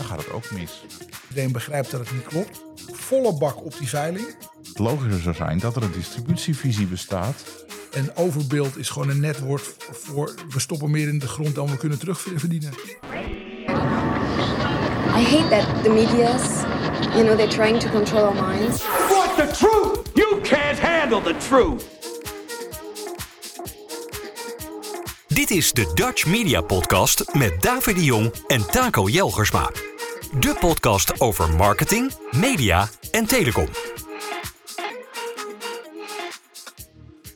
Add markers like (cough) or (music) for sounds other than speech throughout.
dan gaat het ook mis. Iedereen begrijpt dat het niet klopt. Volle bak op die veiling. Het logische zou zijn dat er een distributievisie bestaat. En overbeeld is gewoon een net woord voor we stoppen meer in de grond dan we kunnen terugverdienen. I hate that the media's, you know, they're trying to control our minds. Want the truth? You can't handle the truth. Dit is de Dutch Media Podcast met David de Jong en Taco Jelgersma. De podcast over marketing, media en telecom.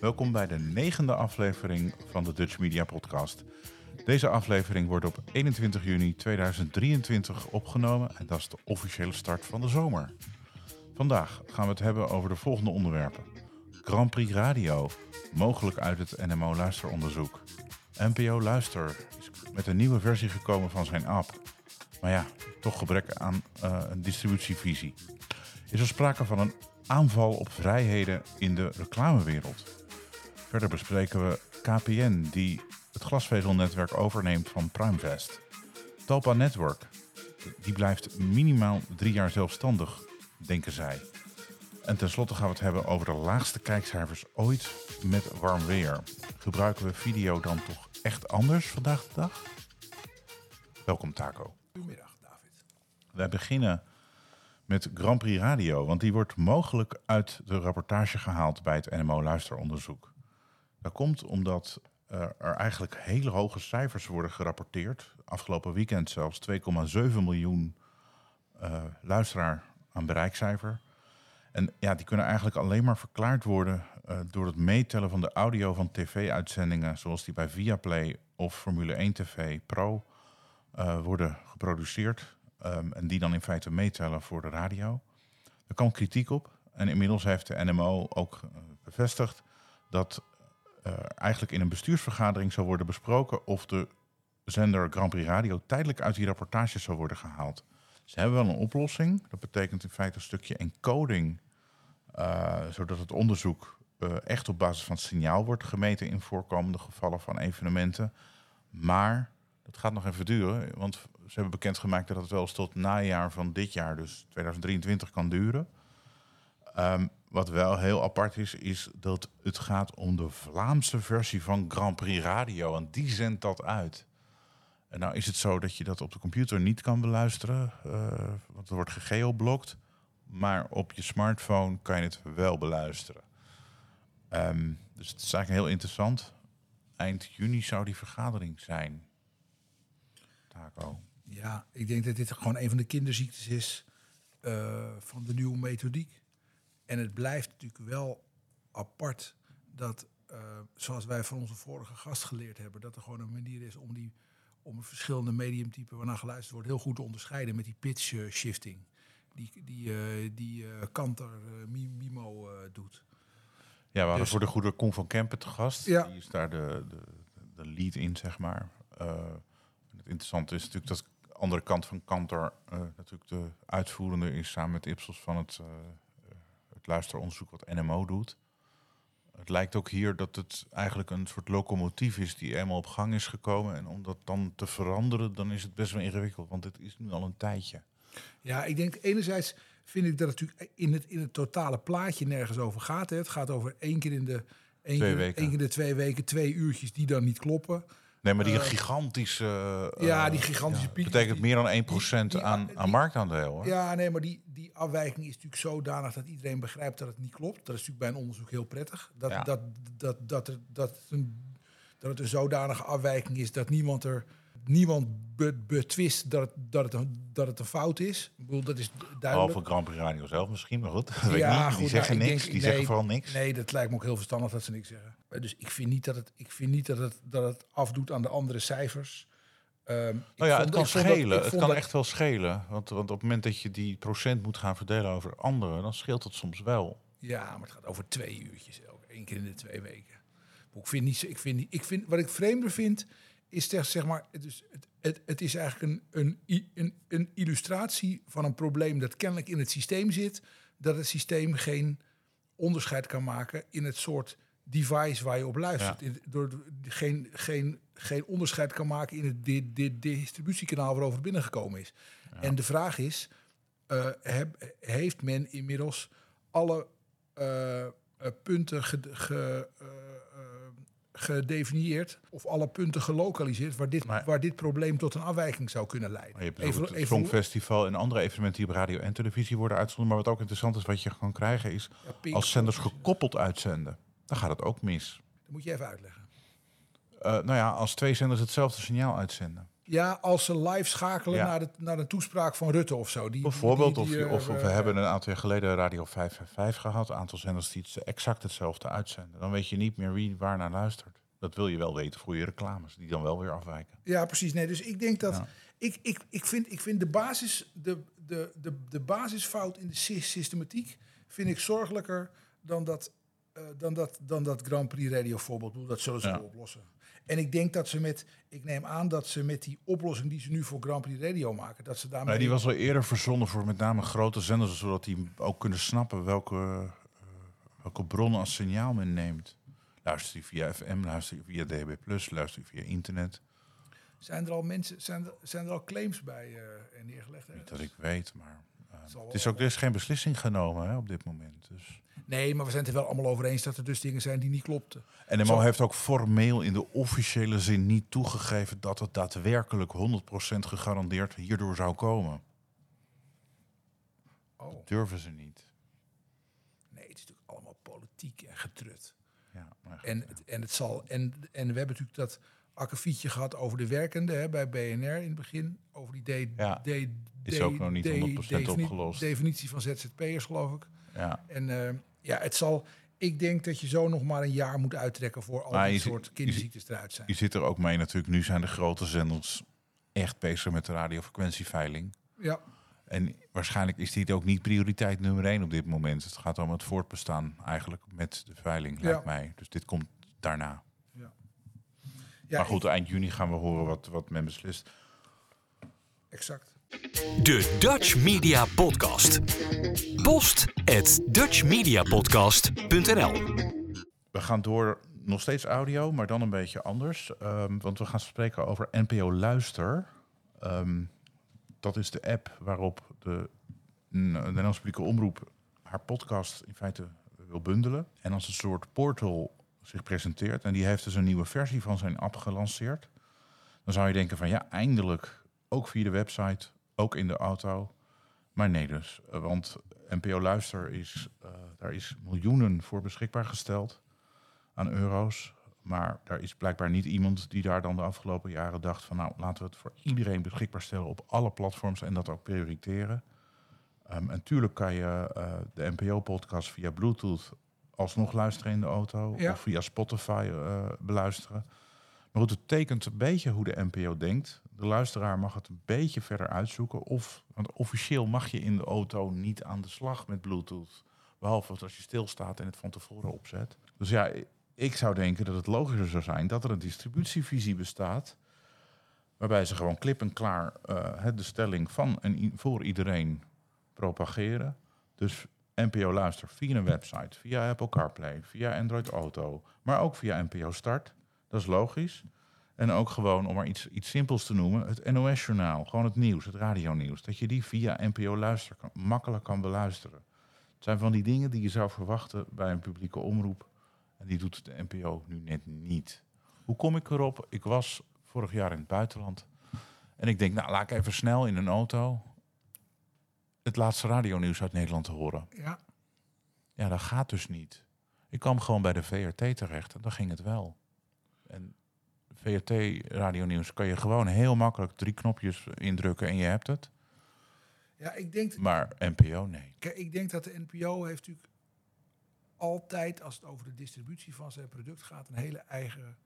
Welkom bij de negende aflevering van de Dutch Media Podcast. Deze aflevering wordt op 21 juni 2023 opgenomen en dat is de officiële start van de zomer. Vandaag gaan we het hebben over de volgende onderwerpen. Grand Prix Radio, mogelijk uit het NMO luisteronderzoek. NPO Luister is met een nieuwe versie gekomen van zijn app. Maar ja, toch gebrek aan uh, een distributievisie. Is er sprake van een aanval op vrijheden in de reclamewereld? Verder bespreken we KPN, die het glasvezelnetwerk overneemt van Primevest. Talpa Network, die blijft minimaal drie jaar zelfstandig, denken zij. En tenslotte gaan we het hebben over de laagste kijkcijfers ooit met warm weer. Gebruiken we video dan toch echt anders vandaag de dag? Welkom Taco. Goedemiddag, David. Wij beginnen met Grand Prix Radio, want die wordt mogelijk uit de rapportage gehaald bij het NMO luisteronderzoek. Dat komt omdat uh, er eigenlijk hele hoge cijfers worden gerapporteerd. Afgelopen weekend zelfs 2,7 miljoen uh, luisteraar aan bereikcijfer. En ja, die kunnen eigenlijk alleen maar verklaard worden uh, door het meetellen van de audio van tv-uitzendingen, zoals die bij Viaplay of Formule 1 TV Pro uh, worden geproduceerd. Um, en die dan in feite meetellen voor de radio. Er kwam kritiek op. En inmiddels heeft de NMO ook uh, bevestigd dat eigenlijk in een bestuursvergadering zou worden besproken of de zender Grand Prix Radio tijdelijk uit die rapportages zou worden gehaald. Ze hebben wel een oplossing. Dat betekent in feite een stukje encoding uh, zodat het onderzoek uh, echt op basis van signaal wordt gemeten in voorkomende gevallen van evenementen. Maar dat gaat nog even duren, want ze hebben bekendgemaakt dat het wel eens tot najaar van dit jaar, dus 2023, kan duren. Um, wat wel heel apart is, is dat het gaat om de Vlaamse versie van Grand Prix Radio. En die zendt dat uit. En nou is het zo dat je dat op de computer niet kan beluisteren, uh, want er wordt gegeoblokt maar op je smartphone kan je het wel beluisteren. Um, dus het is eigenlijk heel interessant. Eind juni zou die vergadering zijn. Taco. Ja, ik denk dat dit gewoon een van de kinderziektes is uh, van de nieuwe methodiek. En het blijft natuurlijk wel apart dat, uh, zoals wij van onze vorige gast geleerd hebben, dat er gewoon een manier is om die om verschillende mediumtypen waarnaar geluisterd wordt heel goed te onderscheiden met die pitch uh, shifting die, die, die Kanter Mimo doet. Ja, we hadden dus, voor de goede Koen van Kempen te gast. Ja. Die is daar de, de, de lead in, zeg maar. Het interessante is natuurlijk dat de andere kant van Kanter natuurlijk de uitvoerende is samen met Ipsos van het, het luisteronderzoek wat NMO doet. Het lijkt ook hier dat het eigenlijk een soort locomotief is die eenmaal op gang is gekomen. En om dat dan te veranderen, dan is het best wel ingewikkeld, want het is nu al een tijdje. Ja, ik denk enerzijds vind ik dat het natuurlijk in het, in het totale plaatje nergens over gaat. Hè. Het gaat over één keer in de één keer, één keer de twee weken, twee uurtjes die dan niet kloppen. Nee, maar die Uh, gigantische. Uh, ja, die gigantische piek. betekent meer dan 1% die- die- aan, aan marktaandeel. Hoor. Ja, nee, maar die, die afwijking is natuurlijk zodanig dat iedereen begrijpt dat het niet klopt. Dat is natuurlijk bij een onderzoek heel prettig. Dat, dat, dat, dat, dat, het een, dat het een zodanige afwijking is dat niemand er niemand be, betwist dat het, dat, het een, dat het een fout is. Ik bedoel, dat is duidelijk. Behalve Grand Prix Radio zelf misschien, maar goed. dat (laughs) weet ik Ja, goed, die zeggen nou, ik niks. denk- die nee, zeggen vooral niks. Nee, dat lijkt me ook heel verstandig dat ze niks zeggen. Dus ik vind niet dat het, ik vind niet dat het, dat het afdoet aan de andere cijfers. Ik Nou ja, het kan dat- schelen. het kan dat- echt wel schelen. Want, want op het moment dat je die procent moet gaan verdelen over anderen, dan scheelt het soms wel. Ja, maar het gaat over twee uurtjes elke, één keer in de twee weken. Maar Ik vind niet, ik vind, niet- ik vind, wat ik vreemder vind, is zeg, zeg maar, het is, het, het, het is eigenlijk een, een, een, een illustratie van een probleem dat kennelijk in het systeem zit, dat het systeem geen onderscheid kan maken in het soort device waar je op luistert. In- Door geen, geen, geen onderscheid kan maken in het di- di- distributiekanaal waarover het binnengekomen is. En de vraag is, eh, heb- heeft men inmiddels alle eh, eh, punten ge, ge- gedefinieerd of alle punten gelokaliseerd waar dit, Maar- waar dit probleem tot een afwijking zou kunnen leiden? Je hebt Even- het even- Songfestival en andere evenementen die op radio en televisie worden uitgezonden. Maar wat ook interessant is, wat je kan krijgen, is Ja, Pink als zenders gekoppeld uitzenden. Dan gaat het ook mis. Dat moet je even uitleggen. Eh, nou ja, als twee zenders hetzelfde signaal uitzenden. Ja, als ze live schakelen Ja. naar, de, naar de toespraak van Rutte of zo. Die, Bijvoorbeeld, die- die, of, of, eh, of we hebben een aantal jaar geleden Radio 555 gehad. Een aantal zenders die het exact hetzelfde uitzenden. Dan weet je niet meer wie waar naar luistert. Dat wil je wel weten voor je reclames, die dan wel weer afwijken. Ja, precies. Nee, dus ik denk dat. Ja. Ik, ik, ik, vind, ik vind de, basis, de, de, de, de basisfout in de sy- systematiek. vind ik zorgelijker dan dat, eh, dan dat, dan dat Grand Prix Radio voorbeeld. Dat zullen ze Ja. oplossen. En ik denk dat ze met. Ik neem aan dat ze met die oplossing die ze nu voor Grand Prix Radio maken. dat ze daarmee. Maar die was al eerder verzonnen voor met name grote zenders, zodat die ook kunnen snappen welke, eh, welke bronnen als signaal men neemt. Luister je via FM, luister je via DB+, luister je via internet. Zijn er al mensen. Zijn er, zijn er al claims bij eh, neergelegd? Niet dat ik weet, maar Zal het is ook, er is geen beslissing genomen hè, op dit moment. Dus. Nee, maar we zijn het er wel allemaal over eens dat er dus dingen zijn die niet klopten. NMO Zal- heeft ook formeel in de officiële zin niet toegegeven dat het daadwerkelijk 100% gegarandeerd hierdoor zou komen. Oh, Durven ze niet. nee, het is natuurlijk allemaal politiek en getrut. Ja, En, het- en, het zal, en, en we hebben natuurlijk dat akkefietje gehad over de werkende hè, bij BNR in het begin. Over die de, Ja, de, is de- ook nog niet de- 100% defini- opgelost. definitie van ZZP'ers, geloof ik. ja. En eh, ja, het zal. Ik denk dat je zo nog maar een jaar moet uittrekken voor al Maar die soort kinderziektes eruit zijn. Je zit er ook mee natuurlijk. Nu zijn de grote zenders echt bezig met de radiofrequentieveiling. Ja, En waarschijnlijk is dit ook niet prioriteit nummer één op dit moment. Het gaat om het voortbestaan eigenlijk met de veiling, Ja. lijkt mij. Dus dit komt daarna. Ja maar goed, eind juni gaan we horen wat, wat men beslist. exact. De Dutch Media Podcast. Post at dutchmediapodcast.nl We gaan door, nog steeds audio, maar dan een beetje anders. Ehm, want we gaan spreken over NPO Luister. Ehm, dat is de app waarop de N- Nederlandse publieke omroep haar podcast in feite wil bundelen. En als een soort portal zich presenteert. En die heeft dus een nieuwe versie van zijn app gelanceerd. Dan zou je denken van ja, eindelijk ook via de website, ook in de auto. Maar nee dus, eh, want NPO Luister is, eh, daar is miljoenen voor beschikbaar gesteld aan euro's. Maar daar is blijkbaar niet iemand die daar dan de afgelopen jaren dacht van nou laten we het voor iedereen beschikbaar stellen op alle platforms en dat ook prioriteren. Ehm, en tuurlijk kan je eh, de NPO-podcast via Bluetooth alsnog luisteren in de auto Ja. of via Spotify eh, beluisteren. Maar goed, het tekent een beetje hoe de NPO denkt. De luisteraar mag het een beetje verder uitzoeken. Of, want officieel mag je in de auto niet aan de slag met Bluetooth. Behalve als je stilstaat en het van tevoren opzet. Dus ja, ik zou denken dat het logischer zou zijn dat er een distributievisie bestaat. Waarbij ze gewoon klip en klaar eh, de stelling van en voor iedereen propageren. Dus NPO luistert via een website, via Apple CarPlay, via Android Auto, maar ook via NPO Start. Dat is logisch. En ook gewoon, om maar iets, iets simpels te noemen, het NOS-journaal, gewoon het nieuws, het radionieuws. Dat je die via NPO luister makkelijk kan beluisteren. Het zijn van die dingen die je zou verwachten bij een publieke omroep. En die doet de NPO nu net niet. Hoe kom ik erop? Ik was vorig jaar in het buitenland. En ik denk, nou, laat ik even snel in een auto het laatste radionieuws uit Nederland horen. Ja, Ja, dat gaat dus niet. Ik kwam gewoon bij de VRT terecht en dan ging het wel. En VRT radionieuws kan je gewoon heel makkelijk drie knopjes indrukken en je hebt het. ja ik, denk, Maar NPO, nee. kijk, ik denk dat de NPO heeft natuurlijk altijd, als het over de distributie van zijn product gaat, een hele eigen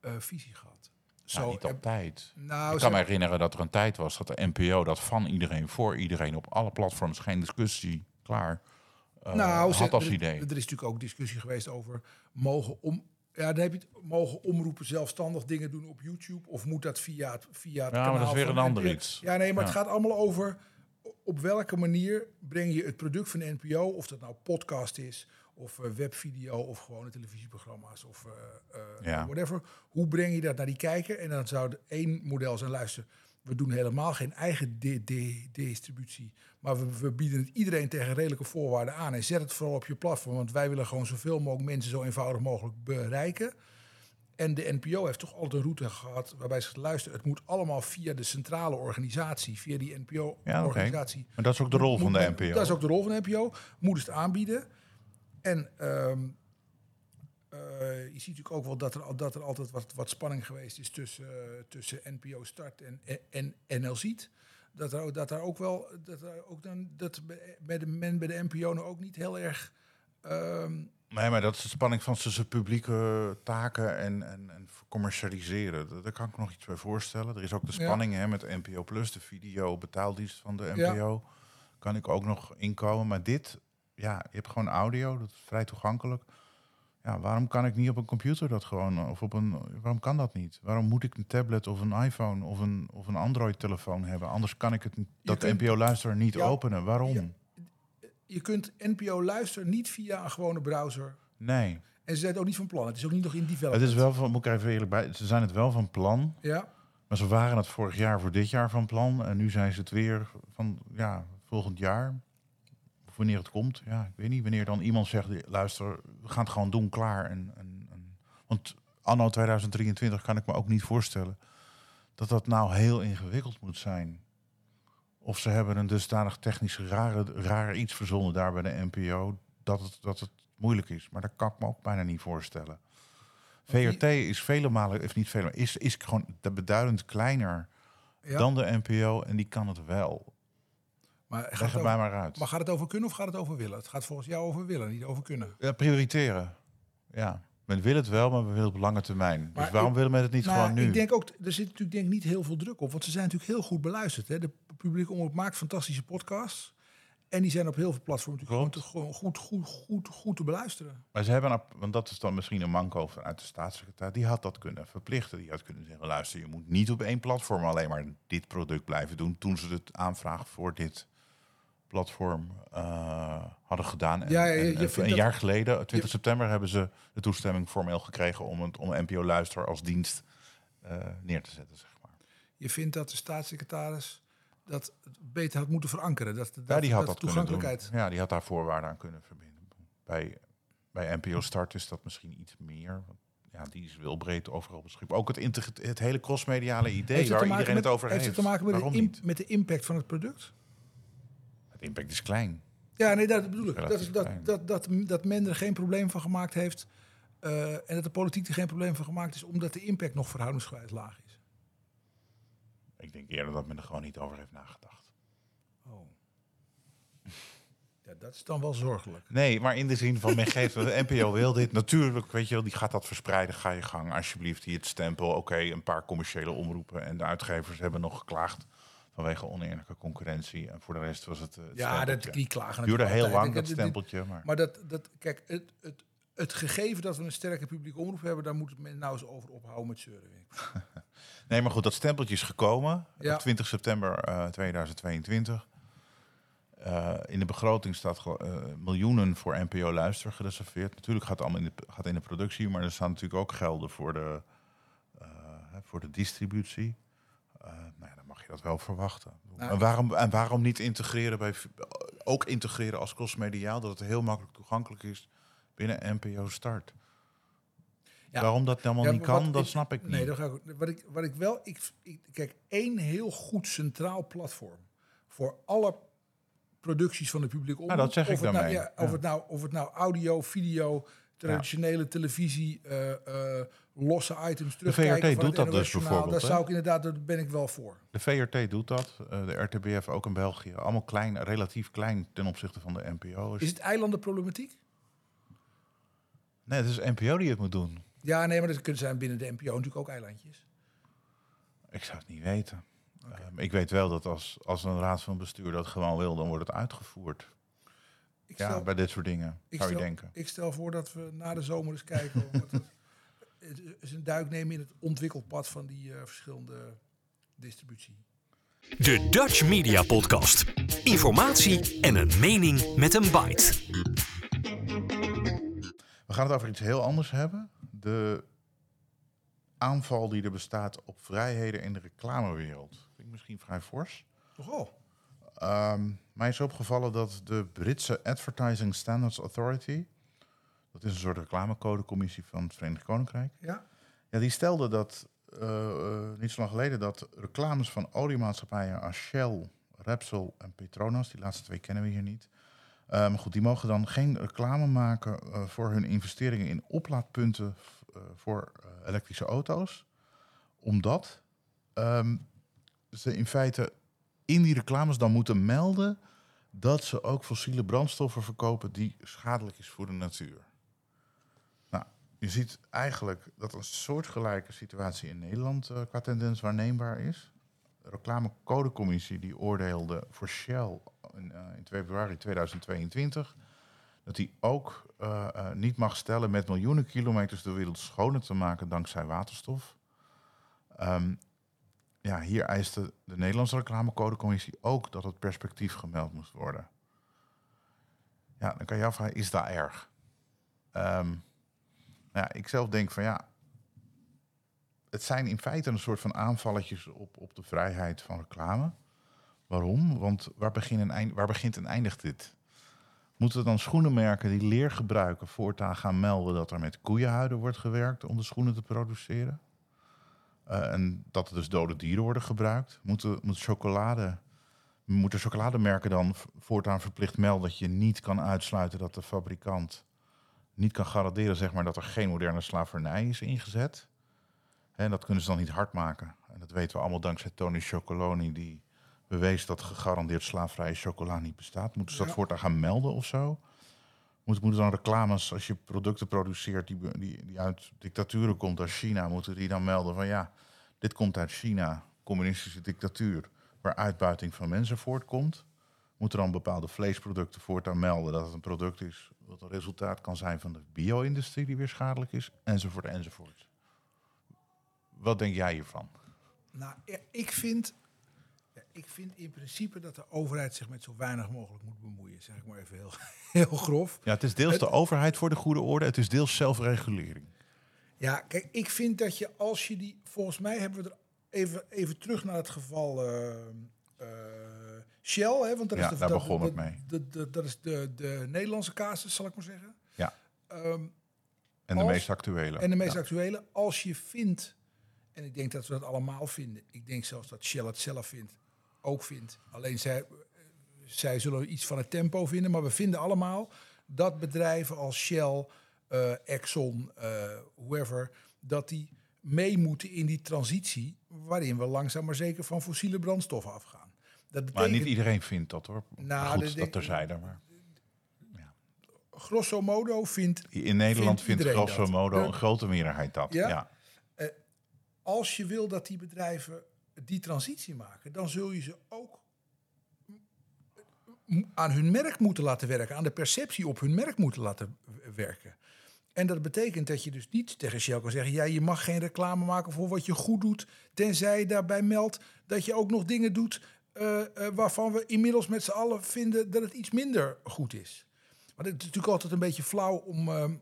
eh, visie gehad. Zo, niet heb- altijd. nou, ik kan me herinneren dat er een tijd was dat de NPO dat van iedereen, voor iedereen, op alle platforms, geen discussie, klaar, eh, nou, had als er, idee. Er is natuurlijk ook discussie geweest over mogen om. Ja, dan heb je het, mogen omroepen zelfstandig dingen doen op YouTube of moet dat via het via het Ja, maar dat is weer een ander iets. Ja, nee, maar het gaat allemaal over op welke manier breng je het product van de NPO, of dat nou podcast is of eh, webvideo of gewone televisieprogramma's of eh, eh, Ja. whatever. Hoe breng je dat naar die kijker? En dan zou één model zijn luister. We doen helemaal geen eigen di- distributie. Maar we, we bieden het iedereen tegen redelijke voorwaarden aan. En zet het vooral op je platform. Want wij willen gewoon zoveel mogelijk mensen zo eenvoudig mogelijk bereiken. En de NPO heeft toch altijd een route gehad waarbij ze zegt, luister, het moet allemaal via de centrale organisatie, via die Ja. NPO-organisatie. Maar dat is ook de rol van de Moet- NPO. Dat is ook de rol van de NPO. Moeten ze het aanbieden. En ehm, eh, je ziet natuurlijk ook wel dat er, dat er altijd wat, wat spanning geweest is tussen, eh, tussen NPO Start en, en, en NL Ziet. Dat er, ook- dat er ook wel, dat er ook dan, dat bij de, men bij de NPO nou ook niet heel erg... ehm, Nee, maar dat is de spanning van tussen publieke taken en, en, en commercialiseren. Daar- kan ik nog iets bij voorstellen. Er is ook de Ja. spanning hè, met NPO Plus, de video betaaldienst van de Ja. NPO. Kan ik ook nog inkomen. Maar dit, ja, je hebt gewoon audio, dat is vrij toegankelijk. Ja, waarom kan ik niet op een computer dat gewoon, of op een, waarom kan dat niet? Waarom moet ik een tablet of een iPhone of een, of een Android-telefoon hebben? Anders kan ik het, dat NPO-luisteraar niet Ja. openen. Waarom? Ja. je kunt NPO luisteren niet via een gewone browser. Nee. En ze zijn het ook niet van plan. Het is ook niet nog in Het development. is wel van, moet ik even eerlijk bij, ze zijn het wel van plan. Ja, Maar ze waren het vorig jaar voor dit jaar van plan. En nu zijn ze het weer van ja, volgend jaar. Wanneer het komt. Ja, ik weet niet. Wanneer dan iemand zegt, luister, we gaan het gewoon doen, klaar. En, en, en, want anno 2023 kan ik me ook niet voorstellen dat dat nou heel ingewikkeld moet zijn. Of ze hebben een dusdanig technisch rare, rare iets verzonnen daar bij de NPO dat het, dat het moeilijk is. Maar dat kan ik me ook bijna niet voorstellen. VRT is vele malen, of niet vele malen, is, is gewoon de beduidend kleiner ja. dan de NPO en die kan het wel. Maar, gaat Leg het het over, maar uit. maar gaat het over kunnen of gaat het over willen? Het gaat volgens jou over willen, niet over kunnen. Ja, prioriteren. Ja, men wil het wel, maar we willen het op lange termijn. Maar dus waarom willen we het niet Nou, gewoon nu? Ik denk ook, er zit natuurlijk denk ik niet heel veel druk op. Want ze zijn natuurlijk heel goed beluisterd. Hè. De publieke omroep maakt fantastische podcasts. En die zijn op heel veel platforms natuurlijk Klopt. gewoon, te- gewoon goed, goed, goed, goed te beluisteren. Maar ze hebben, want dat is dan misschien een manco vanuit de staatssecretaris, die had dat kunnen verplichten. Die had kunnen zeggen, luister, je moet niet op één platform alleen maar dit product blijven doen. Toen ze de aanvraag voor dit platform eh, hadden gedaan. En, Ja, ja, je- en- je en vindt een dat- jaar geleden, 20 je- september, hebben ze de toestemming formeel gekregen om het om NPO Luister als dienst eh, neer te zetten, zeg maar. Je vindt dat de staatssecretaris dat beter had moeten verankeren. Dat, dat, Ja, die had dat toegankelijkheid. Ja, die had daar voorwaarden aan kunnen verbinden. Bij, bij NPO Start is dat misschien iets meer. Ja, die is wel breed overal beschikbaar. Ook het, het hele crossmediale idee waar iedereen met, het over heeft. heeft het te maken de, met de impact van het product? Het impact is klein. Ja, nee, dat bedoel ik. Dat, is dat, dat, dat, dat men er geen probleem van gemaakt heeft. eh, en dat de politiek er geen probleem van gemaakt is, omdat de impact nog verhoudingsgewijs laag is. Ik denk eerder dat men er gewoon niet over heeft nagedacht. Oh. Ja, dat is dan wel zorgelijk. Nee, maar in de zin van men geeft de NPO wil dit. Natuurlijk, weet je wel, die gaat dat verspreiden. Ga je gang, alsjeblieft. Hier het stempel. Oké, een paar commerciële omroepen. En de uitgevers hebben nog geklaagd vanwege oneerlijke concurrentie. En voor de rest was het. eh, het Ja, dat, die klagen duurde heel lang, dat stempeltje. Maar... Maar dat, dat kijk, het, het, het gegeven dat we een sterke publieke omroep hebben, daar moet men nou eens over ophouden met zeuren. (laughs) Nee, maar goed, dat stempeltje is gekomen Ja. op 20 september eh, 2022. Eh, in de begroting staat eh, miljoenen voor NPO Luister gereserveerd. Natuurlijk gaat het allemaal in de, gaat in de productie, maar er staan natuurlijk ook gelden voor de, voor de distributie. Eh, nou ja, dan mag je dat wel verwachten. Nou, en, waarom, en waarom niet integreren bij, ook integreren als crossmediaal, dat het heel makkelijk toegankelijk is binnen NPO Start? Ja. Waarom dat helemaal Ja, niet kan, dat snap ik niet. Nee, dat ga ik, ook- wat, ik, wat ik wel... Ik, ik, kijk, één heel goed centraal platform voor alle producties van de publieke omroep. dat zeg ik het nou, daarmee. ja, of, het nou, of het nou audio, video, traditionele televisie, eh, eh, losse items terugkijken. VRT van het doet dat dus bijvoorbeeld, Daar zou ik inderdaad, daar ben ik wel voor. De VRT doet dat, eh, de RTBF ook in België. Allemaal klein, relatief klein ten opzichte van de NPO. Is het eilandenproblematiek? Nee, het is NPO die het moet doen. Ja, nee, maar dat kunnen zijn binnen de NPO natuurlijk ook eilandjes. Ik zou het niet weten. Ehm, ik weet wel dat als, als een raad van bestuur dat gewoon wil, dan wordt het uitgevoerd. Ik Ja, stel, bij dit soort dingen, ik zou je denken. Ik stel voor dat we na de zomer eens kijken. wat het (laughs) is een duik nemen in het ontwikkelpad van die eh, verschillende distributie. De Dutch Media Podcast. Informatie en een mening met een bite. We gaan het over iets heel anders hebben. De aanval die er bestaat op vrijheden in de reclamewereld. Vind ik ik misschien vrij fors. Toch al? Ehm, mij is opgevallen dat de Britse Advertising Standards Authority, dat is een soort reclamecodecommissie van het Verenigd Koninkrijk, Ja. ja, die stelde dat eh, eh, niet zo lang geleden dat reclames van oliemaatschappijen als Shell, Repsol en Petronas, die laatste twee kennen we hier niet, eh, maar goed, die mogen dan geen reclame maken voor hun investeringen in oplaadpunten voor elektrische auto's, omdat ehm, ze in feite in die reclames dan moeten melden dat ze ook fossiele brandstoffen verkopen die schadelijk is voor de natuur. Je ziet eigenlijk dat een soortgelijke situatie in Nederland eh, qua tendens waarneembaar is. De reclamecodecommissie die oordeelde voor Shell in, eh, in februari 2022 dat hij ook eh, niet mag stellen met miljoenen kilometers de wereld schoner te maken dankzij waterstof. Ehm, ja, hier eiste de Nederlandse reclamecodecommissie ook dat het perspectief gemeld moest worden. Ja, dan kan je afvragen, is dat erg? Ehm, ja, ik zelf denk van ja, het zijn in feite een soort van aanvalletjes op, op de vrijheid van reclame. Waarom? Want waar, begin en eind, waar begint en eindigt dit? Moeten dan schoenenmerken die leer gebruiken voortaan gaan melden dat er met koeienhuiden wordt gewerkt om de schoenen te produceren? Eh, en dat er dus dode dieren worden gebruikt. Moeten, moet chocolade, moeten chocolademerken dan voortaan verplicht melden dat je niet kan uitsluiten dat de fabrikant niet kan garanderen zeg maar, dat er geen moderne slavernij is ingezet? En dat kunnen ze dan niet hard maken. En dat weten we allemaal dankzij Tony Chocoloni, die bewees dat gegarandeerd slaafvrije chocola niet bestaat. Moeten ze dat Ja. voortaan gaan melden of zo? Moeten, moeten dan reclames, als je producten produceert die, die, die uit dictaturen komt, als China, moeten die dan melden van ja, dit komt uit China, communistische dictatuur, waar uitbuiting van mensen voortkomt. Moeten dan bepaalde vleesproducten voortaan melden dat het een product is wat een resultaat kan zijn van de bio-industrie die weer schadelijk is, enzovoort, enzovoort. Wat denk jij hiervan? Nou, ik vind, ik vind in principe dat de overheid zich met zo weinig mogelijk moet bemoeien. Zeg ik maar even heel, (laughs) heel grof. Ja, het is deels de overheid voor de goede orde, het is deels zelfregulering. Ja, kijk, ik vind dat je als je die... Volgens mij hebben we er even, even terug naar het geval eh, Shell. Hè, want dat Ja, is de, daar dat- begon het mee. Dat, is de, de Nederlandse casus, zal ik maar zeggen. Ja, Ehm, en de Als- meest actuele. En de meest Ja. actuele, als je vindt, en ik denk dat we dat allemaal vinden, ik denk zelfs dat Shell het zelf vindt, ook vindt. Alleen zij, zij zullen iets van het tempo vinden, maar we vinden allemaal dat bedrijven als Shell, eh, Exxon, eh whoever, dat die mee moeten in die transitie waarin we langzaam maar zeker van fossiele brandstoffen afgaan. Dat Maar niet iedereen vindt dat hoor. Nou, Goed, dat dat terzijde. Maar grosso modo vindt in Nederland vindt grosso modo een grote meerderheid dat. Ja? Ja. als je wil dat die bedrijven die transitie maken, dan zul je ze ook aan hun merk moeten laten werken, aan de perceptie op hun merk moeten laten werken. En dat betekent dat je dus niet tegen Shell kan zeggen: ja, je mag geen reclame maken voor wat je goed doet, tenzij je daarbij meldt dat je ook nog dingen doet eh, eh, waarvan we inmiddels met z'n allen vinden dat het iets minder goed is. Maar het is natuurlijk altijd een beetje flauw om. ehm,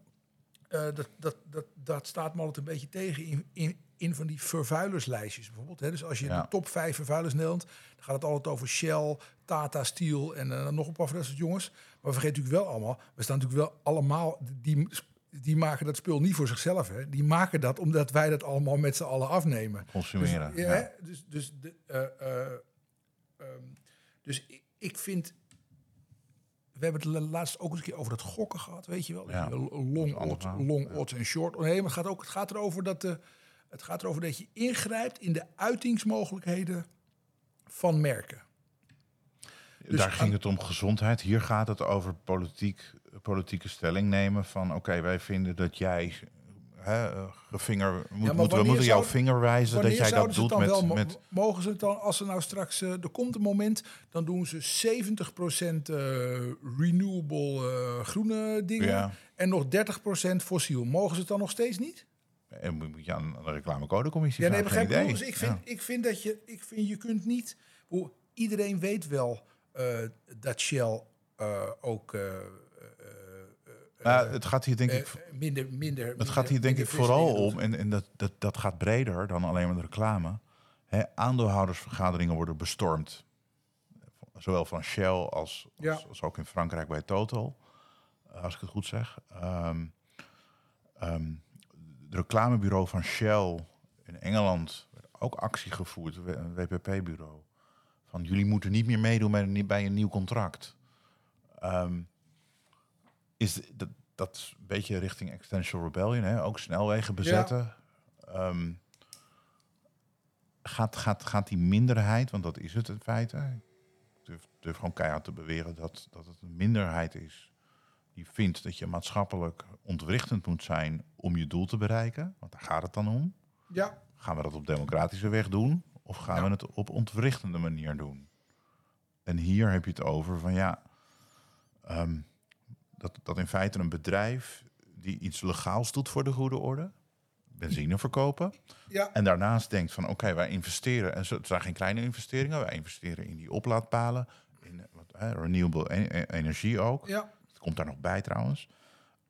eh, dat, dat, dat, dat staat me altijd een beetje tegen in, in, in van die vervuilerslijstjes bijvoorbeeld. Hè. Dus als je Ja. de top 5 vervuilers Nederland, dan gaat het altijd over Shell, Tata Steel en nog een paar van dat soort jongens. Maar vergeet natuurlijk wel allemaal, we staan natuurlijk wel allemaal, die, die maken dat spul niet voor zichzelf. Hè. Die maken dat omdat wij dat allemaal met z'n allen afnemen. Consumeren. Dus, ja. dus, dus, de, eh, eh, ehm, dus ik, ik vind. We hebben het la- laatst ook eens een keer over dat gokken gehad, weet je wel? Ja, long odds, long odds en short. Oh, Nee, maar het gaat, ook, het gaat erover dat de, het gaat erover dat je ingrijpt in de uitingsmogelijkheden van merken. dus Daar ging het om gezondheid. Hier gaat het over politiek, politieke stelling nemen van oké, wij vinden dat jij hè, eh, gevinger, moet, maar moeten, we moeten zou- vinger wijzen dat jij dat ze doet met, wel, met mogen ze het dan, als er nou straks, eh, er komt een moment, dan doen ze 70% eh renewable groene dingen Ja. en nog 30% fossiel. Mogen ze het dan nog steeds niet? en moet je aan de reclamecodecommissie Ja, nee, begrijp ik. Dus ik vind, Ja. ik vind dat je, ik vind je kunt niet. Hoe, iedereen weet wel dat Shell ook Nou, het gaat hier denk eh, ik minder, minder. Het gaat hier denk ik vooral om, en, en dat, dat, dat gaat breder dan alleen maar de reclame. Hè, aandeelhoudersvergaderingen worden bestormd. Zowel van Shell als, als, Ja. als ook in Frankrijk bij Total. eh, Als ik het goed zeg. Ehm ehm, het reclamebureau van Shell in Engeland werd ook actie gevoerd. Een WPP-bureau. Van jullie moeten niet meer meedoen bij een, bij een nieuw contract. Ehm, is dat, dat is een beetje richting Extension Rebellion, hè? ook snelwegen bezetten. Ehm, gaat, gaat, gaat die minderheid, want dat is het in feite. Ik durf, durf gewoon keihard te beweren dat, dat het een minderheid is die vindt dat je maatschappelijk ontwrichtend moet zijn om je doel te bereiken. Want daar gaat het dan om. Ja, Gaan we dat op democratische weg doen? Of gaan Ja. we het op ontwrichtende manier doen? En hier heb je het over van ja, ehm, dat, dat in feite een bedrijf die iets legaals doet voor de goede orde, benzine verkopen, ja, en daarnaast denkt van oké, wij investeren, en zo- het zijn geen kleine investeringen, wij investeren in die oplaadpalen, in wat, hè, renewable e- e- energie ook. ja. Het komt daar nog bij trouwens.